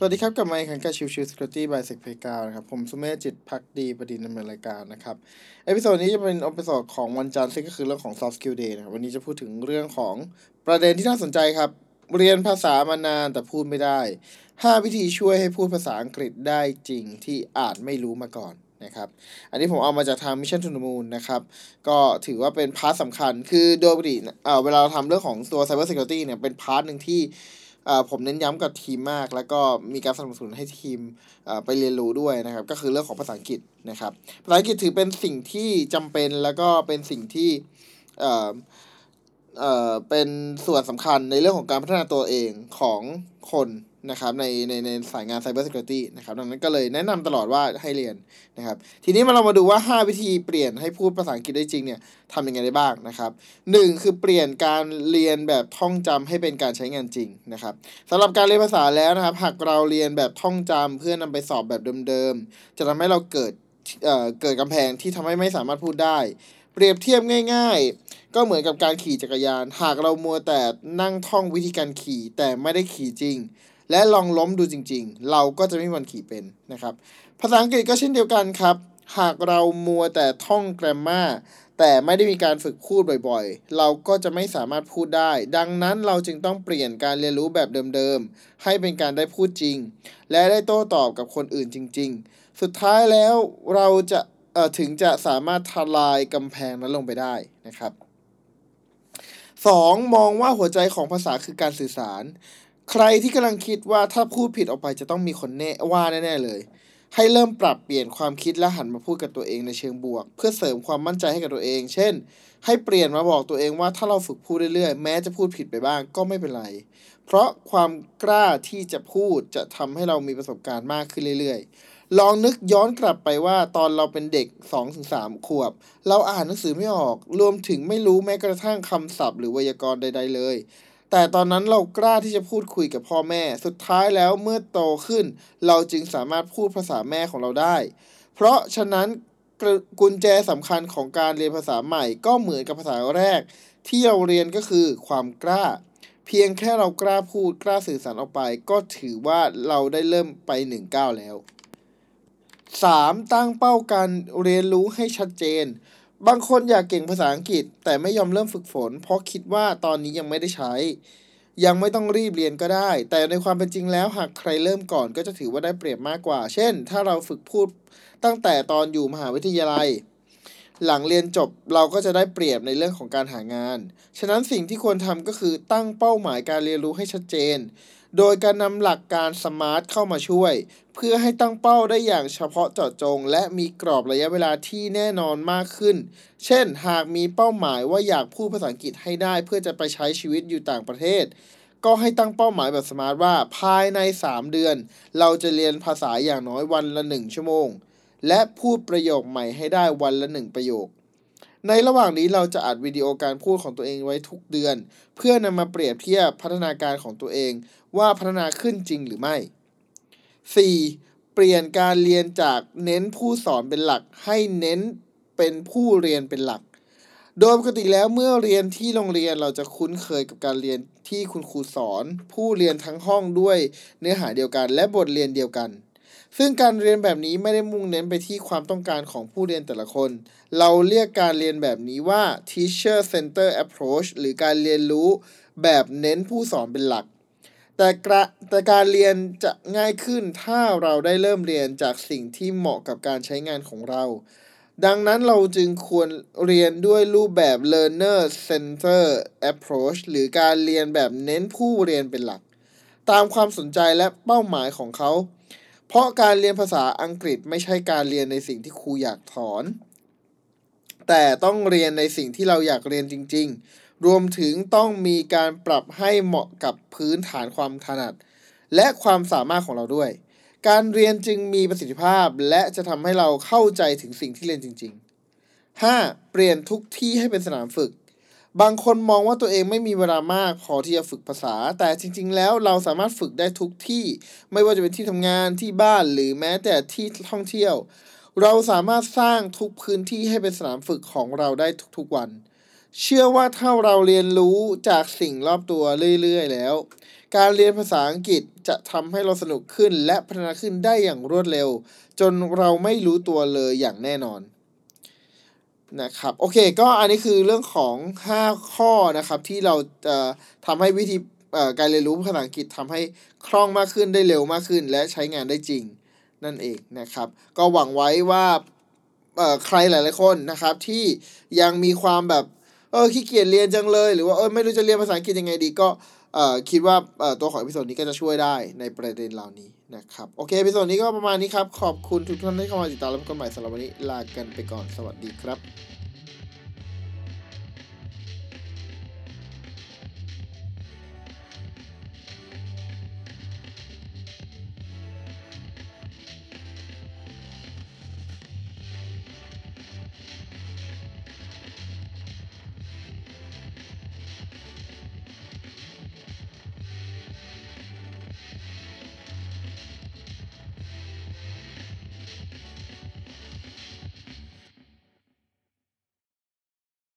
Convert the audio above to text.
สวัสดีครับ กลับมาอีกครั้งกับ Chill Chill Security by SecPlayground นะครับ ผมสุเมธจิตภักดีบดินทร์ ดำเนินรายการนะครับ episode นี้จะเป็น episode ของวันจันทร์ซึ่งก็คือเรื่องของ soft skill day นะครับ วันนี้จะพูดถึงเรื่องของประเด็นที่น่าสนใจครับ เรียนภาษามานานแต่พูดไม่ได้ 5 วิธีช่วยให้พูดภาษาอังกฤษได้จริงที่อาจไม่รู้มาก่อนนะครับ อันนี้ผมเอามาจากทาง Mission to the Moon นะครับ ก็ถือว่าเป็น part สำคัญ คือโดยปกติเอ่อเวลาเราทำเรื่องของตัว Cyber Security เนี่ย เป็น part หนึ่งที่ ผมเน้นย้ำกับทีมมาก แล้วก็มีการสนับสนุนให้ทีมอ่อไปเรียนรู้ด้วยนะครับ ก็คือเรื่องของภาษาอังกฤษนะครับ ภาษาอังกฤษถือเป็นสิ่งที่จำเป็นแล้วก็เป็นสิ่งที่ เอ่อเป็นส่วนสำคัญในเรื่องของการพัฒนาตัวเองของคนนะครับในในในสายงาน Cyber Security นะครับดังนั้นก็เลยแนะนำตลอดว่าให้เรียนนะครับ ทีนี้มาเรามาดูว่า 5 วิธีเปลี่ยนให้พูดภาษาอังกฤษได้จริงเนี่ยทำยังไงได้บ้างนะครับหนึ่งคือเปลี่ยนการเรียนแบบท่องจำให้เป็นการใช้งานจริงนะครับสำหรับการเรียนภาษาแล้วนะครับ หากเราเรียนแบบท่องจำเพื่อนำไปสอบแบบเดิมๆ จะทำให้เราเกิดเอ่อเกิดกำแพงที่ทำให้ไม่สามารถพูดได้ เปรียบเทียบง่าย ๆ ก็เหมือนกับการขี่จักรยาน หากเรามัวแต่นั่งท่องวิธีการขี่แต่ไม่ได้ขี่จริง และลองล้มดูจริง ๆ เราก็จะไม่มีวันขี่เป็นนะครับ ภาษาอังกฤษก็เช่นเดียวกันครับ หากเรามัวแต่ท่องแกรมมาแต่ไม่ได้มีการฝึกพูดบ่อยๆ เราก็จะไม่สามารถพูดได้ ดังนั้นเราจึงต้องเปลี่ยนการเรียนรู้แบบเดิมๆ ให้เป็นการได้พูดจริง และได้โต้ตอบกับคนอื่นจริง ๆ สุดท้ายแล้วเราจะถึงจะสามารถทลายกำแพงนั้นลงไปได้นะครับ 2. มองว่าหัวใจของภาษาคือการสื่อสาร ใครที่กำลังคิดว่าถ้าพูดผิดออกไปจะต้องมีคนแน่ว่าแน่ๆเลย ให้เริ่มปรับเปลี่ยนความคิดและหันมาพูดกับตัวเองในเชิงบวก เพื่อเสริมความมั่นใจให้กับตัวเอง เช่น ให้เปลี่ยนมาบอกตัวเองว่าถ้าเราฝึกพูดเรื่อยๆ แม้จะพูดผิดไปบ้างก็ไม่เป็นไร เพราะความกล้าที่จะพูดจะทำให้เรามีประสบการณ์มากขึ้นเรื่อยๆ ลองนึกย้อนกลับไปว่าตอนเราเป็นเด็ก 2-3 ขวบ เราอ่านหนังสือไม่ออก รวมถึงไม่รู้แม้กระทั่งคำศัพท์หรือไวยากรณ์ใด ๆ เลย แต่ตอนนั้นเรากล้าที่จะพูดคุยกับพ่อแม่ สุดท้ายแล้วเมื่อโตขึ้น เราจึงสามารถพูดภาษาแม่ของเราได้ เพราะฉะนั้นก,กุญแจสำคัญของการเรียนภาษาใหม่ก็เหมือนกับภาษาแรก ที่เราเรียนก็คือความกล้า เพียงแค่เรากล้าพูดกล้าสื่อสารออกไป ก็ถือว่าเราได้เริ่มไปหนึ่งก้าวแล้ว 3. ตั้งเป้าการเรียนรู้ให้ชัดเจน บางคนอยากเก่งภาษาอังกฤษ แต่ไม่ยอมเริ่มฝึกฝน เพราะคิดว่าตอนนี้ยังไม่ได้ใช้ ยังไม่ต้องรีบเรียนก็ได้ แต่ในความเป็นจริงแล้วหากใครเริ่มก่อนก็จะถือว่าได้เปรียบมากกว่า เช่น ถ้าเราฝึกพูดตั้งแต่ตอนอยู่มหาวิทยาลัย หลังเรียนจบเราก็จะได้เปรียบในเรื่องของการหางาน ฉะนั้นสิ่งที่ควรทำก็คือตั้งเป้าหมายการเรียนรู้ให้ชัดเจน โดยการนำหลักการสมาร์ทเข้ามาช่วย เพื่อให้ตั้งเป้าได้อย่างเฉพาะเจาะจง และมีกรอบระยะเวลาที่แน่นอนมากขึ้น เช่น หากมีเป้าหมายว่าอยากพูดภาษาอังกฤษให้ได้ เพื่อจะไปใช้ชีวิตอยู่ต่างประเทศ ก็ให้ตั้งเป้าหมายแบบสมาร์ทว่าภายใน 3 เดือน เราจะเรียนภาษาอย่างน้อยวันละ 1 ชั่วโมง และพูดประโยคใหม่ให้ได้วันละ 1 ประโยค ในระหว่างนี้เราจะอัดวิดีโอการพูดของตัวเองไว้ทุกเดือน เพื่อนำมาเปรียบเทียบพัฒนาการของตัวเองว่าพัฒนาขึ้นจริงหรือไม่ 4. เปลี่ยนการเรียนจากเน้นผู้สอนเป็นหลัก ให้เน้นเป็นผู้เรียนเป็นหลัก โดยปกติแล้วเมื่อเรียนที่โรงเรียนเราจะคุ้นเคยกับการเรียนที่คุณครูสอน ผู้เรียนทั้งห้องด้วยเนื้อหาเดียวกัน และบทเรียนเดียวกัน ซึ่งการเรียนแบบนี้ไม่ได้มุ่งเน้นไปที่ความต้องการของผู้เรียนแต่ละคน เราเรียกการเรียนแบบนี้ว่า teacher center approach หรือการเรียนรู้แบบเน้นผู้สอนเป็นหลัก แต่กระแต่การเรียนจะง่ายขึ้นถ้าเราได้เริ่มเรียนจากสิ่งที่เหมาะกับการใช้งานของเรา ดังนั้นเราจึงควรเรียนด้วยรูปแบบ learner center approach หรือการเรียนแบบเน้นผู้เรียนเป็นหลัก ตามความสนใจและเป้าหมายของเขา เพราะการเรียนภาษาอังกฤษไม่ใช่การเรียนในสิ่งที่ครูอยากสอน แต่ต้องเรียนในสิ่งที่เราอยากเรียนจริง ๆ รวมถึงต้องมีการปรับให้เหมาะกับพื้นฐานความถนัด และความสามารถของเราด้วย การเรียนจึงมีประสิทธิภาพและจะทำให้เราเข้าใจถึงสิ่งที่เรียนจริง ๆ 5. เปลี่ยนทุกที่ให้เป็นสนามฝึก บางคนมองว่าตัวเองไม่มีเวลามากพอที่จะฝึกภาษา แต่จริง ๆ แล้วเราสามารถฝึกได้ทุกที่ ไม่ว่าจะเป็นที่ทำงานที่บ้านหรือแม้แต่ที่ท่องเที่ยว เราสามารถสร้างทุกพื้นที่ให้เป็นสนามฝึกของเราได้ทุกๆวัน เชื่อว่าถ้าเราเรียนรู้จากสิ่งรอบตัวเรื่อยๆแล้ว การเรียนภาษาอังกฤษจะทำให้เราสนุกขึ้นและพัฒนาขึ้นได้อย่างรวดเร็ว จนเราไม่รู้ตัวเลยอย่างแน่นอน นะครับโอเคก็อันนี้คือเรื่องของ 5 ข้อนะครับที่เราจะทำให้วิธีการเรียนรู้ภาษาอังกฤษทำให้คล่องมากขึ้นได้เร็วมากขึ้น และใช้งานได้จริงนั่นเองนะครับ ก็หวังไว้ว่าใครหลาย ๆ คนนะครับที่ยังมีความแบบเออขี้เกียจเรียนจังเลย หรือว่าเออไม่รู้จะเรียนภาษาอังกฤษยังไงดีก็ คิดว่าเออตัวของ episode นี้ก็จะช่วยได้ในประเด็นเหล่านี้นะครับ โอเค episode นี้ก็ประมาณนี้ครับ ขอบคุณทุกท่านที่เข้ามาติดตามรับชมกันใหม่สำหรับวันนี้ลากันไปก่อนสวัสดีครับ